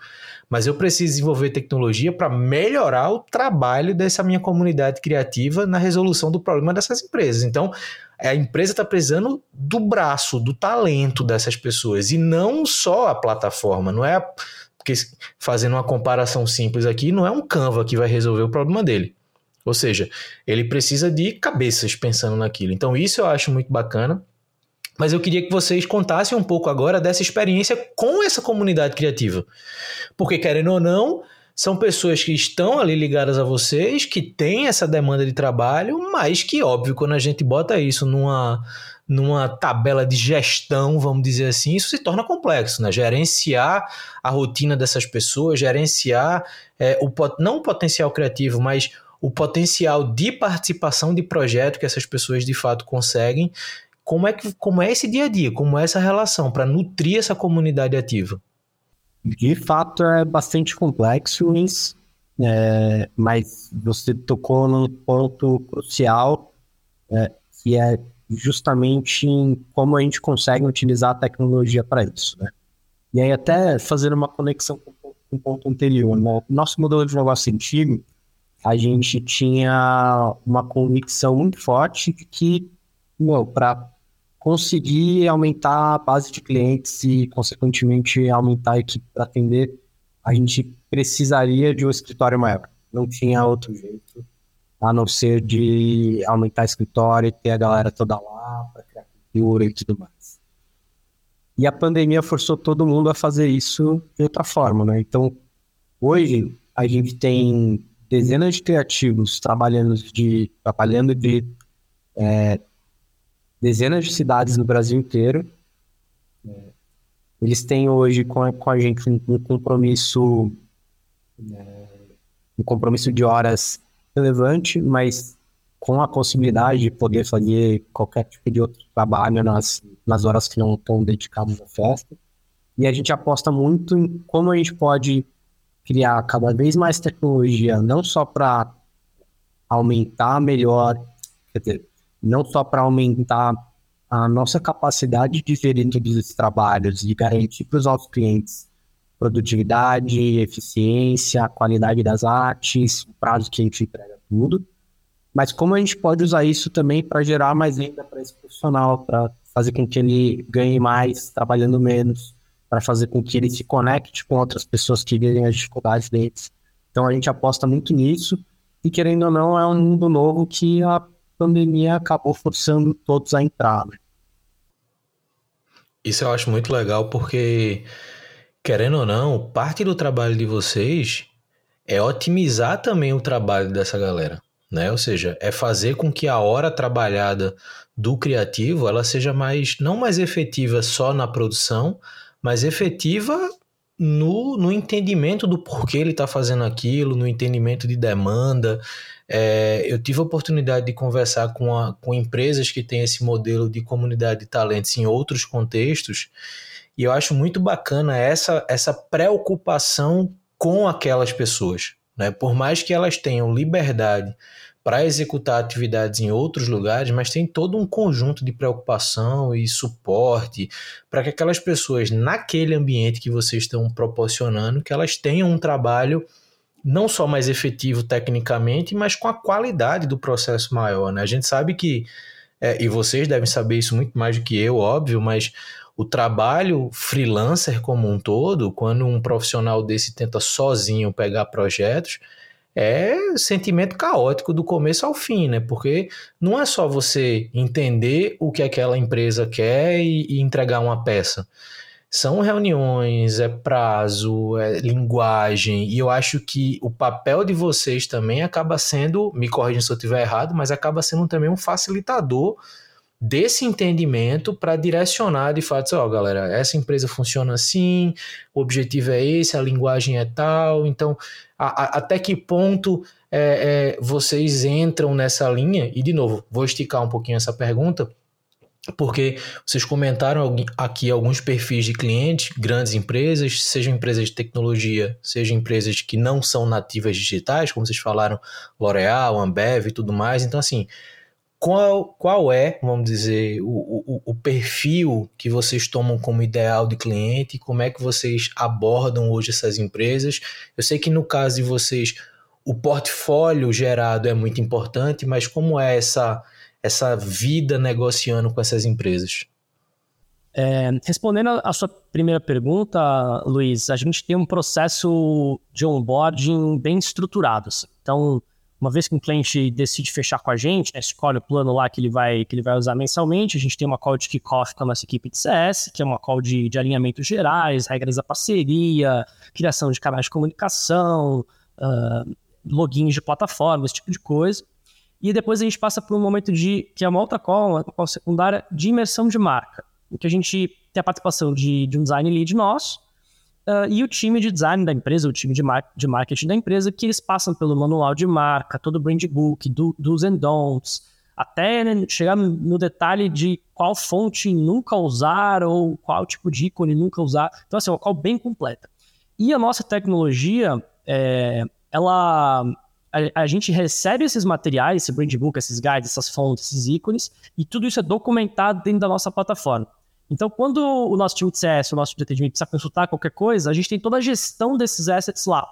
Mas eu preciso desenvolver tecnologia para melhorar o trabalho dessa minha comunidade criativa na resolução do problema dessas empresas. Então, a empresa está precisando do braço, do talento dessas pessoas e não só a plataforma. Não é porque fazendo uma comparação simples aqui, não é um Canva que vai resolver o problema dele. Ou seja, ele precisa de cabeças pensando naquilo. Então, isso eu acho muito bacana. Mas eu queria que vocês contassem um pouco agora dessa experiência com essa comunidade criativa. Porque, querendo ou não, são pessoas que estão ali ligadas a vocês, que têm essa demanda de trabalho, mas que, óbvio, quando a gente bota isso numa, numa tabela de gestão, vamos dizer assim, isso se torna complexo, né? Gerenciar a rotina dessas pessoas, gerenciar é, o, não o potencial criativo, mas o potencial de participação de projeto que essas pessoas de fato conseguem como é, que, como é esse dia a dia? Como é essa relação para nutrir essa comunidade ativa? De fato, é bastante complexo, é, mas você tocou num ponto crucial, é, que é justamente em como a gente consegue utilizar a tecnologia para isso. Né? E aí, até fazer uma conexão com, com o ponto anterior, né? nosso modelo de negócio antigo, a gente tinha uma convicção muito forte de que para conseguir aumentar a base de clientes e, consequentemente, aumentar a equipe para atender, a gente precisaria de um escritório maior. Não tinha outro jeito, a não ser de aumentar o escritório e ter a galera toda lá para criar cultura e tudo mais. E a pandemia forçou todo mundo a fazer isso de outra forma, né? Então, hoje, a gente tem dezenas de criativos trabalhando de, trabalhando de é, dezenas de cidades no Brasil inteiro. Eles têm hoje com a, com a gente um, um compromisso um compromisso de horas relevante, mas com a possibilidade de poder fazer qualquer tipo de outro trabalho nas, nas horas que não estão dedicadas à festa. E a gente aposta muito em como a gente pode criar cada vez mais tecnologia, não só para aumentar melhor, quer dizer, não só para aumentar a nossa capacidade de gerir todos esses trabalhos e garantir para os nossos clientes produtividade, eficiência, qualidade das artes, o prazo que a gente entrega tudo, mas como a gente pode usar isso também para gerar mais renda para esse profissional, para fazer com que ele ganhe mais trabalhando menos, para fazer com que ele se conecte com outras pessoas que vivem as dificuldades deles. Então a gente aposta muito nisso e querendo ou não é um mundo novo que a pandemia acabou forçando todos a entrar. Né? Isso eu acho muito legal porque, querendo ou não, parte do trabalho de vocês é otimizar também o trabalho dessa galera. Né? Ou seja, é fazer com que a hora trabalhada do criativo ela seja mais não mais efetiva só na produção, mas efetiva no, no entendimento do porquê ele está fazendo aquilo, no entendimento de demanda. É, eu tive a oportunidade de conversar com, a, com empresas que têm esse modelo de comunidade de talentos em outros contextos, e eu acho muito bacana essa, essa preocupação com aquelas pessoas. Né? Por mais que elas tenham liberdade para executar atividades em outros lugares, mas tem todo um conjunto de preocupação e suporte para que aquelas pessoas naquele ambiente que vocês estão proporcionando, que elas tenham um trabalho não só mais efetivo tecnicamente, mas com a qualidade do processo maior. Né? A gente sabe que é, e vocês devem saber isso muito mais do que eu, óbvio, mas o trabalho freelancer como um todo, quando um profissional desse tenta sozinho pegar projetos, é sentimento caótico do começo ao fim, né? Porque não é só você entender o que aquela empresa quer e, e entregar uma peça. São reuniões, é prazo, é linguagem, e eu acho que o papel de vocês também acaba sendo, me corrija se eu estiver errado, mas acaba sendo também um facilitador desse entendimento para direcionar de fato, ó, oh, galera, essa empresa funciona assim, o objetivo é esse, a linguagem é tal, então a, a, até que ponto é, é, vocês entram nessa linha? E de novo, vou esticar um pouquinho essa pergunta, porque vocês comentaram aqui alguns perfis de clientes, grandes empresas, sejam empresas de tecnologia, sejam empresas que não são nativas digitais, como vocês falaram, L'Oréal, Ambev e tudo mais. Então, assim, qual, qual é, vamos dizer, o, o, o, perfil que vocês tomam como ideal de cliente? Como é que vocês abordam hoje essas empresas? Eu sei que no caso de vocês, o portfólio gerado é muito importante, mas como é essa, essa vida negociando com essas empresas? É, respondendo a sua primeira pergunta, Luiz, a gente tem um processo de onboarding bem estruturado. Assim. Então, uma vez que um cliente decide fechar com a gente, né, escolhe o plano lá que ele vai, que ele vai usar mensalmente, a gente tem uma call de kickoff com a nossa equipe de CS, que é uma call de, de alinhamentos gerais, regras da parceria, criação de canais de comunicação, uh, logins de plataforma, esse tipo de coisa. E depois a gente passa por um momento de, que é uma outra call, uma call secundária, de imersão de marca, em que a gente tem a participação de, de um design lead nosso, Uh, e o time de design da empresa, o time de, mar de marketing da empresa, que eles passam pelo manual de marca, todo o brand book, do, dos and don'ts, até né, chegar no detalhe de qual fonte nunca usar ou qual tipo de ícone nunca usar. Então, assim, é uma call bem completa. E a nossa tecnologia, é, ela... A, a, gente recebe esses materiais, esse brand book, esses guides, essas fontes, esses ícones, e tudo isso é documentado dentro da nossa plataforma. Então, quando o nosso time de CS, o nosso time de atendimento precisa consultar qualquer coisa, a gente tem toda a gestão desses assets lá.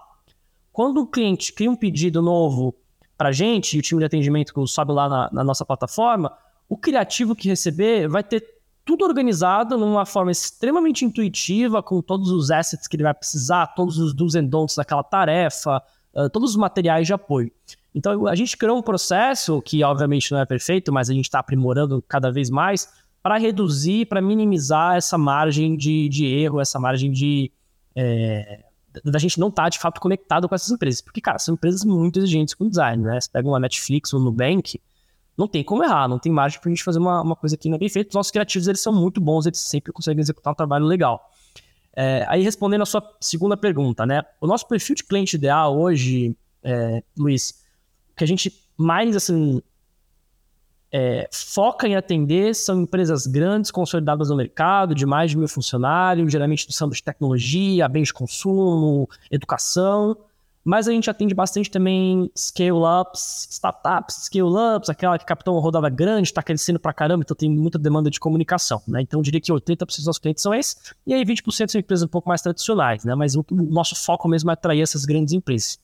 Quando o cliente cria um pedido novo para a gente, e o time de atendimento sobe lá na, na nossa plataforma, o criativo que receber vai ter tudo organizado numa forma extremamente intuitiva, com todos os assets que ele vai precisar, todos os do's and don'ts daquela tarefa, uh, todos os materiais de apoio. Então, a gente criou um processo que, obviamente, não é perfeito, mas a gente está aprimorando cada vez mais, para reduzir, para minimizar essa margem de, de erro, essa margem de. É, da gente não estar tá, de fato conectado com essas empresas. Porque, cara, são empresas muito exigentes com design, né? Você pega uma Netflix ou um Nubank, não tem como errar, não tem margem para a gente fazer uma, uma coisa que não é bem feita. Os nossos criativos, eles são muito bons, eles sempre conseguem executar um trabalho legal. É, aí, respondendo a sua segunda pergunta, né? O nosso perfil de cliente ideal hoje, é, Luiz, que a gente mais, assim, é, foca em atender são empresas grandes, consolidadas no mercado, de mais de mil funcionários, geralmente do ramo de tecnologia, bens de consumo, educação. Mas a gente atende bastante também scale-ups, startups, scale-ups, aquela que uma rodada grande, está crescendo pra caramba, então tem muita demanda de comunicação. Né? Então eu diria que 80% dos nossos clientes são esses, e aí 20% são empresas um pouco mais tradicionais, né? mas o nosso foco mesmo é atrair essas grandes empresas.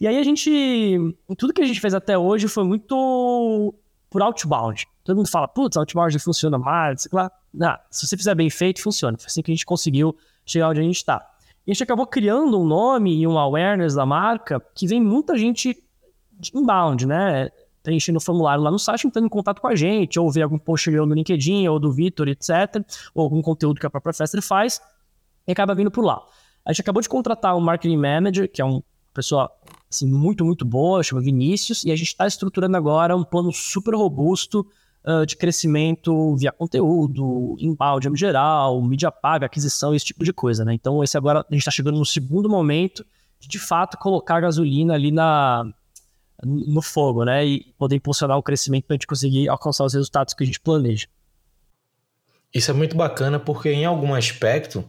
E aí a gente, tudo que a gente fez até hoje foi muito por outbound. Todo mundo fala, putz, outbound funciona mais, sei lá. Não, se você fizer bem feito, funciona. Foi assim que a gente conseguiu chegar onde a gente está. E a gente acabou criando um nome e um awareness da marca que vem muita gente inbound, né? Preenchendo o formulário lá no site, entrando em contato com a gente, ou ver algum post meu no LinkedIn, ou do Vitor, etc., ou algum conteúdo que a própria Fester faz, e acaba vindo por lá. A gente acabou de contratar um marketing manager, que é uma pessoa assim, muito, muito boa, chama Vinícius, e a gente está estruturando agora um plano super robusto uh, de crescimento via conteúdo, embalde em geral, mídia paga, aquisição, esse tipo de coisa, né? Então, esse agora a gente está chegando no segundo momento de, de fato, colocar gasolina ali na, no fogo, né? E poder impulsionar o crescimento para a gente conseguir alcançar os resultados que a gente planeja. Isso é muito bacana porque, em algum aspecto,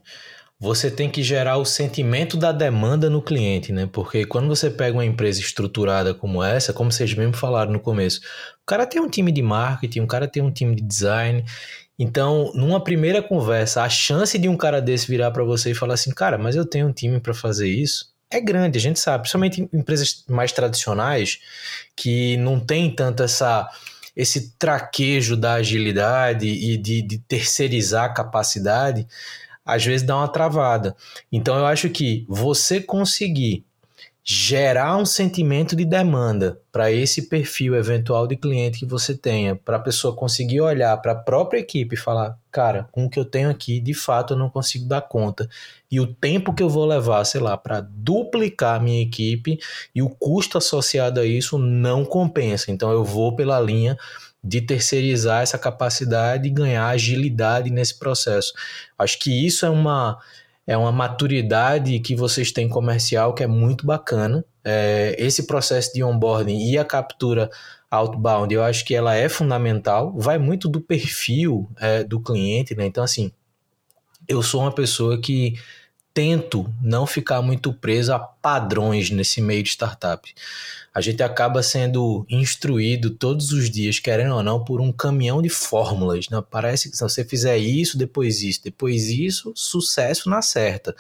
você tem que gerar o sentimento da demanda no cliente, né? Porque quando você pega uma empresa estruturada como essa, como vocês mesmo falaram no começo, o cara tem um time de marketing, o cara tem um time de design. Então, numa primeira conversa, a chance de um cara desse virar para você e falar assim, cara, mas eu tenho um time para fazer isso, é grande, a gente sabe, principalmente em empresas mais tradicionais que não tem tanto essa esse traquejo da agilidade e de, de terceirizar a capacidade, às vezes dá uma travada. Então eu acho que você conseguir gerar um sentimento de demanda para esse perfil eventual de cliente que você tenha, para a pessoa conseguir olhar para a própria equipe e falar, cara, com o que eu tenho aqui, de fato eu não consigo dar conta. E o tempo que eu vou levar, sei lá, para duplicar minha equipe e o custo associado a isso não compensa. Então eu vou pela linha de terceirizar essa capacidade e ganhar agilidade nesse processo. Acho que isso é uma é uma maturidade que vocês têm comercial que é muito bacana. É, esse processo de onboarding e a captura outbound, eu acho que ela é fundamental. Vai muito do perfil é, do cliente, né? Então, assim, eu sou uma pessoa que tento não ficar muito preso a padrões nesse meio de startup. A gente acaba sendo instruído todos os dias, querendo ou não, por um caminhão de fórmulas. Né? Parece que se você fizer isso, depois isso, depois isso, sucesso na certa.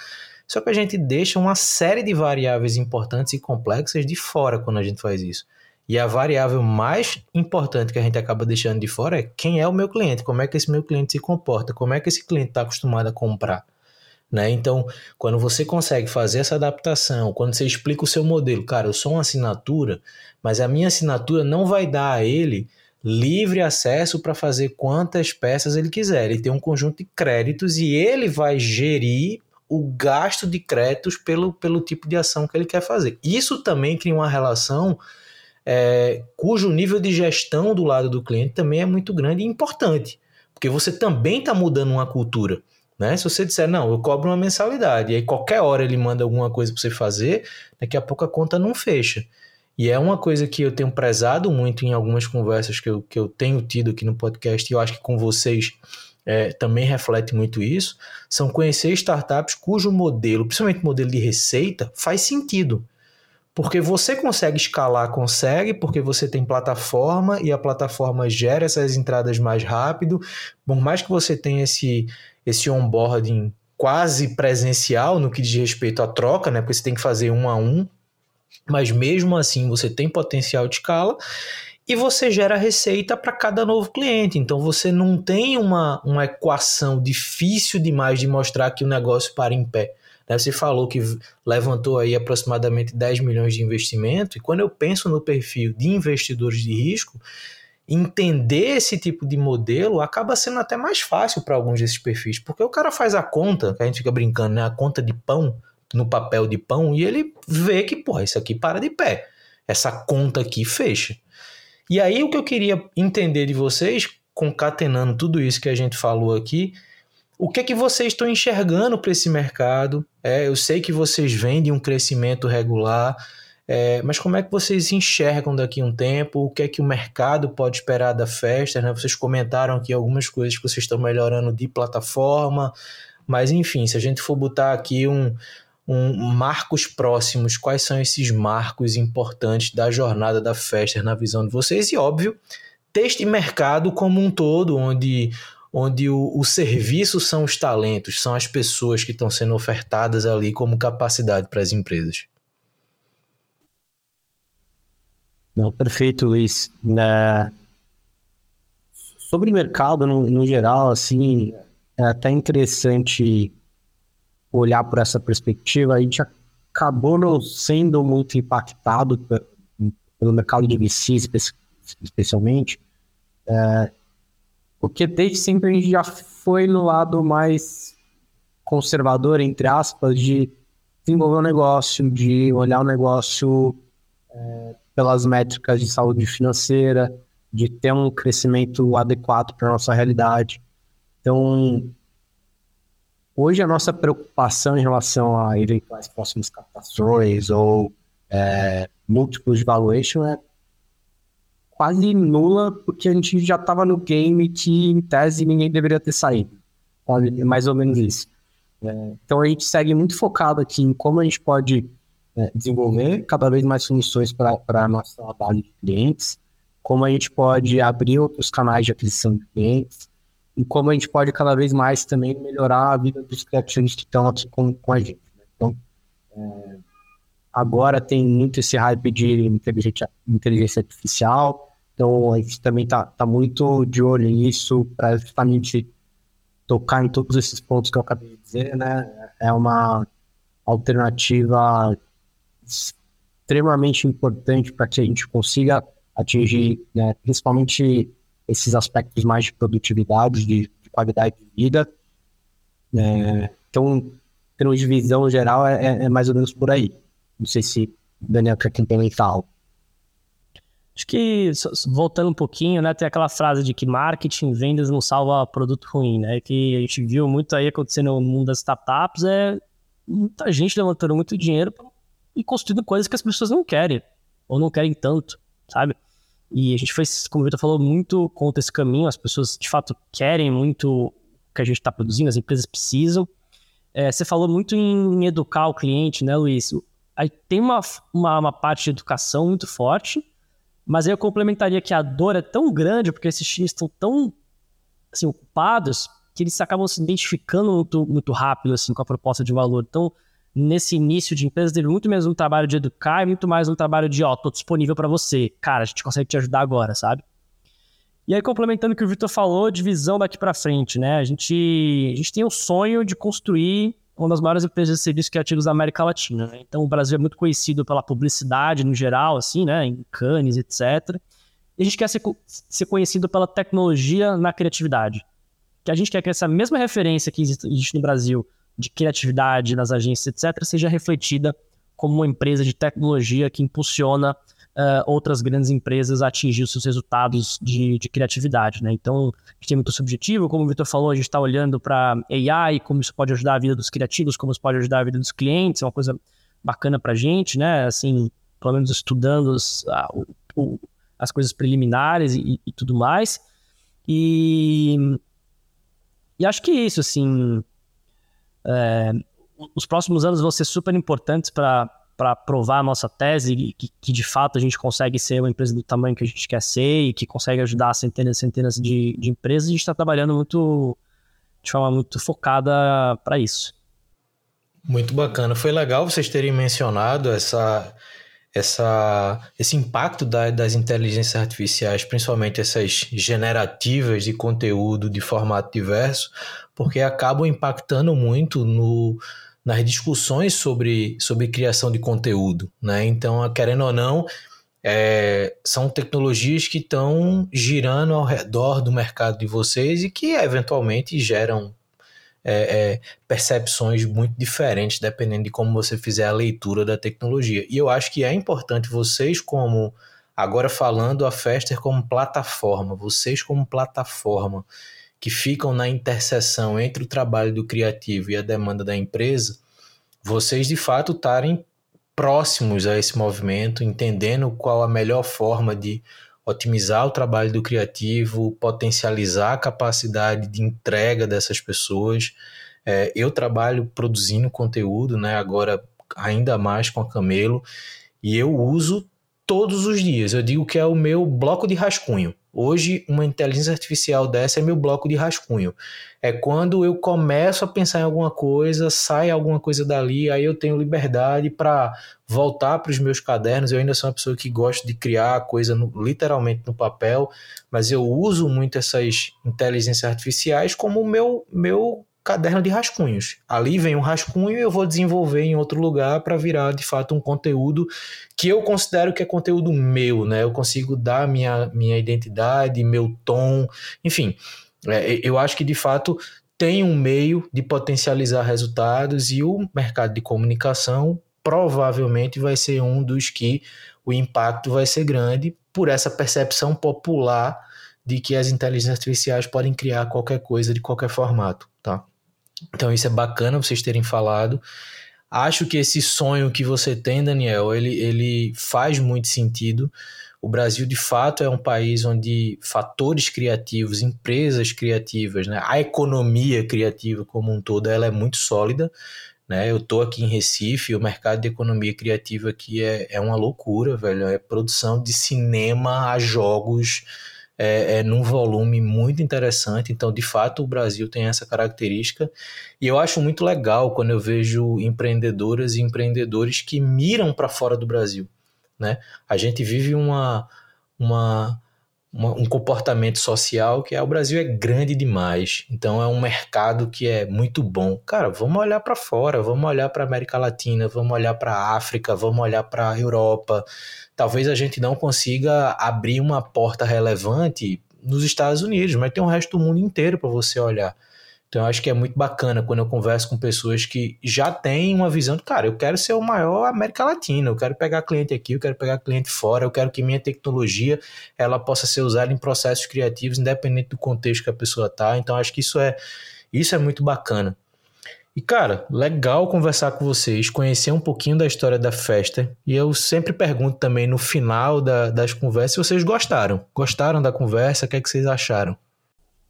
Só que a gente deixa uma série de variáveis importantes e complexas de fora quando a gente faz isso. E a variável mais importante que a gente acaba deixando de fora é quem é o meu cliente, como é que esse meu cliente se comporta, como é que esse cliente está acostumado a comprar. Né? Então, quando você consegue fazer essa adaptação, quando você explica o seu modelo, cara, eu sou uma assinatura, mas a minha assinatura não vai dar a ele livre acesso para fazer quantas peças ele quiser. Ele tem um conjunto de créditos e ele vai gerir o gasto de créditos pelo, pelo tipo de ação que ele quer fazer. Isso também cria uma relação é, cujo nível de gestão do lado do cliente também é muito grande e importante, porque você também está mudando uma cultura. Né? Se você disser, não, eu cobro uma mensalidade, e aí qualquer hora ele manda alguma coisa para você fazer, daqui a pouco a conta não fecha. E é uma coisa que eu tenho prezado muito em algumas conversas que eu, que eu tenho tido aqui no podcast, e eu acho que com vocês é, também reflete muito isso, são conhecer startups cujo modelo, principalmente modelo de receita, faz sentido. Porque você consegue escalar, consegue, porque você tem plataforma e a plataforma gera essas entradas mais rápido. Por mais que você tenha esse, esse onboarding quase presencial no que diz respeito à troca, né? Porque você tem que fazer um a um, mas mesmo assim você tem potencial de escala e você gera receita para cada novo cliente. Então você não tem uma, uma equação difícil demais de mostrar que o negócio para em pé. Né? Você falou que levantou aí aproximadamente 10 milhões de investimento, e quando eu penso no perfil de investidores de risco, entender esse tipo de modelo acaba sendo até mais fácil para alguns desses perfis, porque o cara faz a conta, que a gente fica brincando, né? A conta de pão no papel de pão e ele vê que, porra, isso aqui para de pé. Essa conta aqui fecha. E aí o que eu queria entender de vocês, concatenando tudo isso que a gente falou aqui, o que é que vocês estão enxergando para esse mercado? É, eu sei que vocês vendem um crescimento regular, é, mas como é que vocês enxergam daqui a um tempo? O que é que o mercado pode esperar da festa? Né? Vocês comentaram aqui algumas coisas que vocês estão melhorando de plataforma, mas enfim, se a gente for botar aqui um, um marcos próximos, quais são esses marcos importantes da jornada da festa na visão de vocês? E óbvio, texto e mercado como um todo, onde onde o, o serviço são os talentos, são as pessoas que estão sendo ofertadas ali como capacidade para as empresas. Não, perfeito, Luiz. Né? Sobre mercado no, no geral, assim, é até interessante olhar por essa perspectiva. A gente acabou não sendo muito impactado pelo mercado de VC, especialmente, é, porque desde sempre a gente já foi no lado mais conservador, entre aspas, de desenvolver o um negócio, de olhar o negócio é, pelas métricas de saúde financeira, de ter um crescimento adequado para a nossa realidade. Então, hoje a nossa preocupação em relação a eventuais próximas captações ou é, múltiplos de valuation é quase nula, porque a gente já estava no game que, em tese, ninguém deveria ter saído. É mais ou menos isso. É, então a gente segue muito focado aqui em como a gente pode é, desenvolver cada vez mais soluções para a nossa base de clientes, como a gente pode abrir outros canais de aquisição de clientes, e como a gente pode cada vez mais também melhorar a vida dos criativos que estão aqui com, com a gente. Né? Então, é, agora tem muito esse hype de inteligência, inteligência artificial, Então a gente também está tá muito de olho nisso para justamente tocar em todos esses pontos que eu acabei de dizer, né? É uma alternativa extremamente importante para que a gente consiga atingir, né, principalmente esses aspectos mais de produtividade, de, de qualidade de vida. É, então, em de visão geral, é, é, é, mais ou menos por aí. Não sei se o Daniel quer complementar algo. Acho que, voltando um pouquinho, né, tem aquela frase de que marketing, vendas não salva produto ruim, né? Que a gente viu muito aí acontecendo no mundo das startups, é muita gente levantando muito dinheiro e construindo coisas que as pessoas não querem, ou não querem tanto, sabe? E a gente foi, como o Vitor falou, muito contra esse caminho. As pessoas, de fato, querem muito o que a gente está produzindo, as empresas precisam. É, você falou muito em educar o cliente, né, Luiz? Aí tem uma, uma, uma, parte de educação muito forte, mas aí eu complementaria que a dor é tão grande, porque esses times estão tão assim, ocupados, que eles acabam se identificando muito, muito rápido assim, com a proposta de valor. Então, nesse início de empresa, teve muito menos um trabalho de educar e muito mais um trabalho de, ó, tô disponível para você. Cara, a gente consegue te ajudar agora, sabe? E aí, complementando o que o Vitor falou, de visão daqui para frente, né? A gente, a gente tem o sonho de construir uma das maiores empresas de serviços criativos da América Latina. Né? Então, o Brasil é muito conhecido pela publicidade no geral, assim, né? Em Cannes, etc. E a gente quer ser, ser conhecido pela tecnologia na criatividade. Que a gente quer que essa mesma referência que existe no Brasil de criatividade nas agências, etc., seja refletida como uma empresa de tecnologia que impulsiona uh, outras grandes empresas a atingir os seus resultados de, de criatividade. Né? Então, a gente tem muito subjetivo, como o Vitor falou, a gente está olhando para AI, como isso pode ajudar a vida dos criativos, como isso pode ajudar a vida dos clientes, é uma coisa bacana para a gente, né? Assim, pelo menos estudando uh, o, as coisas preliminares e, e tudo mais. E, e acho que é isso, assim, é, os próximos anos vão ser super importantes para provar a nossa tese que, que, de fato a gente consegue ser uma empresa do tamanho que a gente quer ser e que consegue ajudar centenas e centenas de, de empresas. A gente está trabalhando muito de forma muito focada para isso. Muito bacana. Foi legal vocês terem mencionado essa, essa, esse impacto da, das inteligências artificiais, principalmente essas generativas de conteúdo de formato diverso, porque acabam impactando muito no, nas discussões sobre, sobre criação de conteúdo. Né? Então, querendo ou não, é, são tecnologias que estão girando ao redor do mercado de vocês e que eventualmente geram é, é, percepções muito diferentes dependendo de como você fizer a leitura da tecnologia. E eu acho que é importante vocês, como agora falando a Fester como plataforma, vocês como plataforma que ficam na interseção entre o trabalho do criativo e a demanda da empresa, vocês de fato estarem próximos a esse movimento, entendendo qual a melhor forma de otimizar o trabalho do criativo, potencializar a capacidade de entrega dessas pessoas. É, eu trabalho produzindo conteúdo, né? Agora ainda mais com a Camelo, e eu uso todos os dias. Eu digo que é o meu bloco de rascunho. Hoje, uma inteligência artificial dessa é meu bloco de rascunho. É quando eu começo a pensar em alguma coisa, sai alguma coisa dali, aí eu tenho liberdade para voltar para os meus cadernos. Eu ainda sou uma pessoa que gosta de criar coisa no, literalmente no papel, mas eu uso muito essas inteligências artificiais como meu, meu caderno de rascunhos. Ali vem um rascunho e eu vou desenvolver em outro lugar para virar de fato um conteúdo que eu considero que é conteúdo meu, né? Eu consigo dar minha, minha identidade, meu tom, enfim. É, eu acho que de fato tem um meio de potencializar resultados e o mercado de comunicação provavelmente vai ser um dos que o impacto vai ser grande por essa percepção popular de que as inteligências artificiais podem criar qualquer coisa de qualquer formato? Então isso é bacana vocês terem falado. Acho que esse sonho que você tem, Daniel, ele, ele faz muito sentido. O Brasil, de fato, é um país onde fatores criativos, empresas criativas, né, a economia criativa como um todo, ela é muito sólida. Né? Eu estou aqui em Recife, o mercado de economia criativa aqui é, é uma loucura, velho. É produção de cinema a jogos, é, é, num volume muito interessante. Então, de fato, o Brasil tem essa característica. E eu acho muito legal quando eu vejo empreendedoras e empreendedores que miram para fora do Brasil. Né? A gente vive uma, uma, um comportamento social que é o Brasil é grande demais, então é um mercado que é muito bom. Cara, vamos olhar para fora, vamos olhar para América Latina, vamos olhar para África, vamos olhar para Europa. Talvez a gente não consiga abrir uma porta relevante nos Estados Unidos, mas tem o resto do mundo inteiro para você olhar. Então eu acho que é muito bacana quando eu converso com pessoas que já têm uma visão de, cara, eu quero ser o maior América Latina, eu quero pegar cliente aqui, eu quero pegar cliente fora, eu quero que minha tecnologia ela possa ser usada em processos criativos, independente do contexto que a pessoa está. Então acho que isso é isso é muito bacana. E cara, legal conversar com vocês, conhecer um pouquinho da história da festa. E eu sempre pergunto também no final da, das conversas se vocês gostaram. Gostaram da conversa? O que, é que vocês acharam?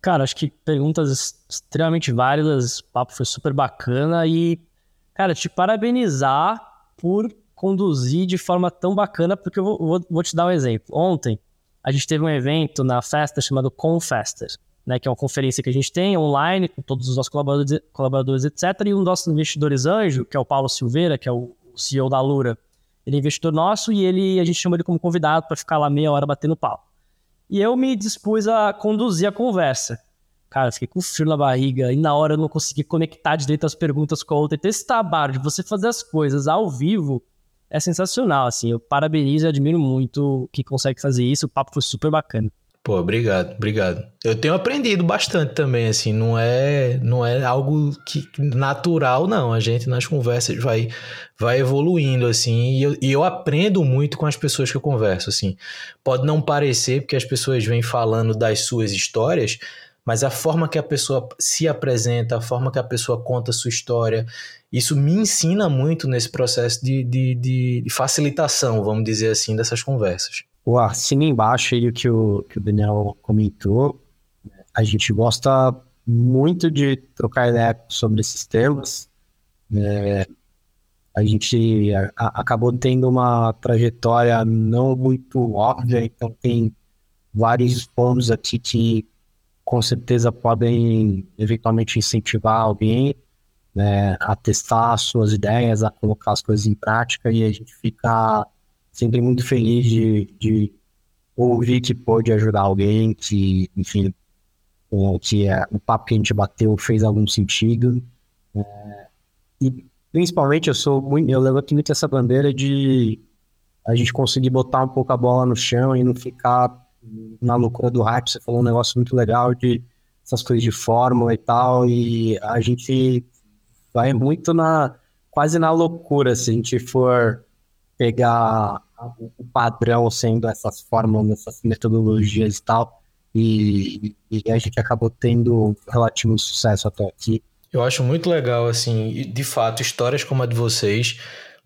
Cara, acho que perguntas extremamente válidas, o papo foi super bacana e, cara, te parabenizar por conduzir de forma tão bacana, porque eu vou, vou, vou te dar um exemplo. Ontem, a gente teve um evento na festa chamado Confester, né, que é uma conferência que a gente tem online com todos os nossos colaboradores, colaboradores etc. E um dos nossos investidores anjo, que é o Paulo Silveira, que é o CEO da Lura, ele é investidor nosso e ele a gente chamou ele como convidado para ficar lá meia hora batendo pau. E eu me dispus a conduzir a conversa. Cara, fiquei com frio na barriga e na hora eu não consegui conectar direito as perguntas com a outra. Então esse trabalho de você fazer as coisas ao vivo é sensacional, assim. Eu parabenizo e admiro muito que consegue fazer isso. O papo foi super bacana. Pô, obrigado, obrigado. Eu tenho aprendido bastante também, assim, não é, não é algo que natural, não. A gente nas conversas vai, vai evoluindo, assim, e eu, e eu aprendo muito com as pessoas que eu converso, assim. Pode não parecer, porque as pessoas vêm falando das suas histórias, mas a forma que a pessoa se apresenta, a forma que a pessoa conta a sua história, isso me ensina muito nesse processo de, de, de facilitação, vamos dizer assim, dessas conversas o assina embaixo aí o que o, que o Daniel comentou. A gente gosta muito de trocar ideia sobre esses temas. É, a gente a, a, acabou tendo uma trajetória não muito óbvia, então tem vários pontos aqui que com certeza podem eventualmente incentivar alguém né, a testar suas ideias, a colocar as coisas em prática e a gente fica sempre muito feliz de, de ouvir que pode ajudar alguém, que, enfim, que é, o papo que a gente bateu fez algum sentido. É, e principalmente eu sou muito, eu levanto muito essa bandeira de a gente conseguir botar um pouco a bola no chão e não ficar na loucura do hype. Você falou um negócio muito legal de essas coisas de fórmula e tal, e a gente vai muito na quase na loucura se a gente for pegar o padrão sendo essas fórmulas, essas metodologias e tal. E, e, a gente acabou tendo relativo sucesso até aqui. Eu acho muito legal, assim, de fato, histórias como a de vocês,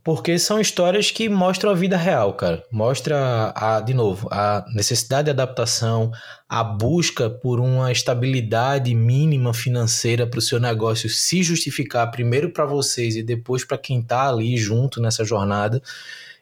porque são histórias que mostram a vida real, cara. Mostra, a, de novo, a necessidade de adaptação, a busca por uma estabilidade mínima financeira para o seu negócio se justificar primeiro para vocês e depois para quem está ali junto nessa jornada.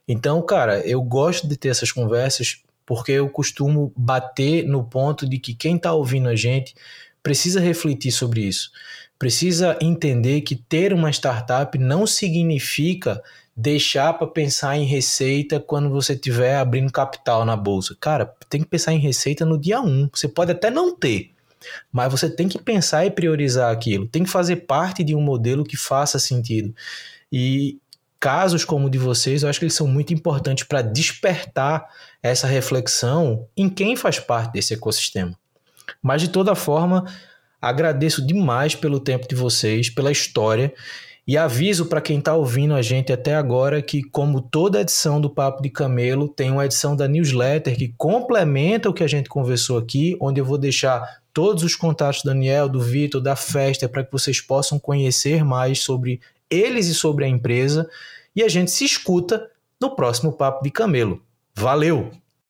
Então, cara, eu gosto de ter essas conversas porque eu costumo bater no ponto de que quem está ouvindo a gente precisa refletir sobre isso. Precisa entender que ter uma startup não significa deixar para pensar em receita quando você estiver abrindo capital na bolsa. Cara, tem que pensar em receita no dia 1. Você pode até não ter, mas você tem que pensar e priorizar aquilo. Tem que fazer parte de um modelo que faça sentido. E casos como o de vocês, eu acho que eles são muito importantes para despertar essa reflexão em quem faz parte desse ecossistema. Mas de toda forma, agradeço demais pelo tempo de vocês, pela história e aviso para quem está ouvindo a gente até agora que, como toda edição do Papo de Camelo, tem uma edição da newsletter que complementa o que a gente conversou aqui, onde eu vou deixar todos os contatos do Daniel, do Vitor, da festa, para que vocês possam conhecer mais sobre eles e sobre a empresa. E a gente se escuta no próximo Papo de Camelo. Valeu!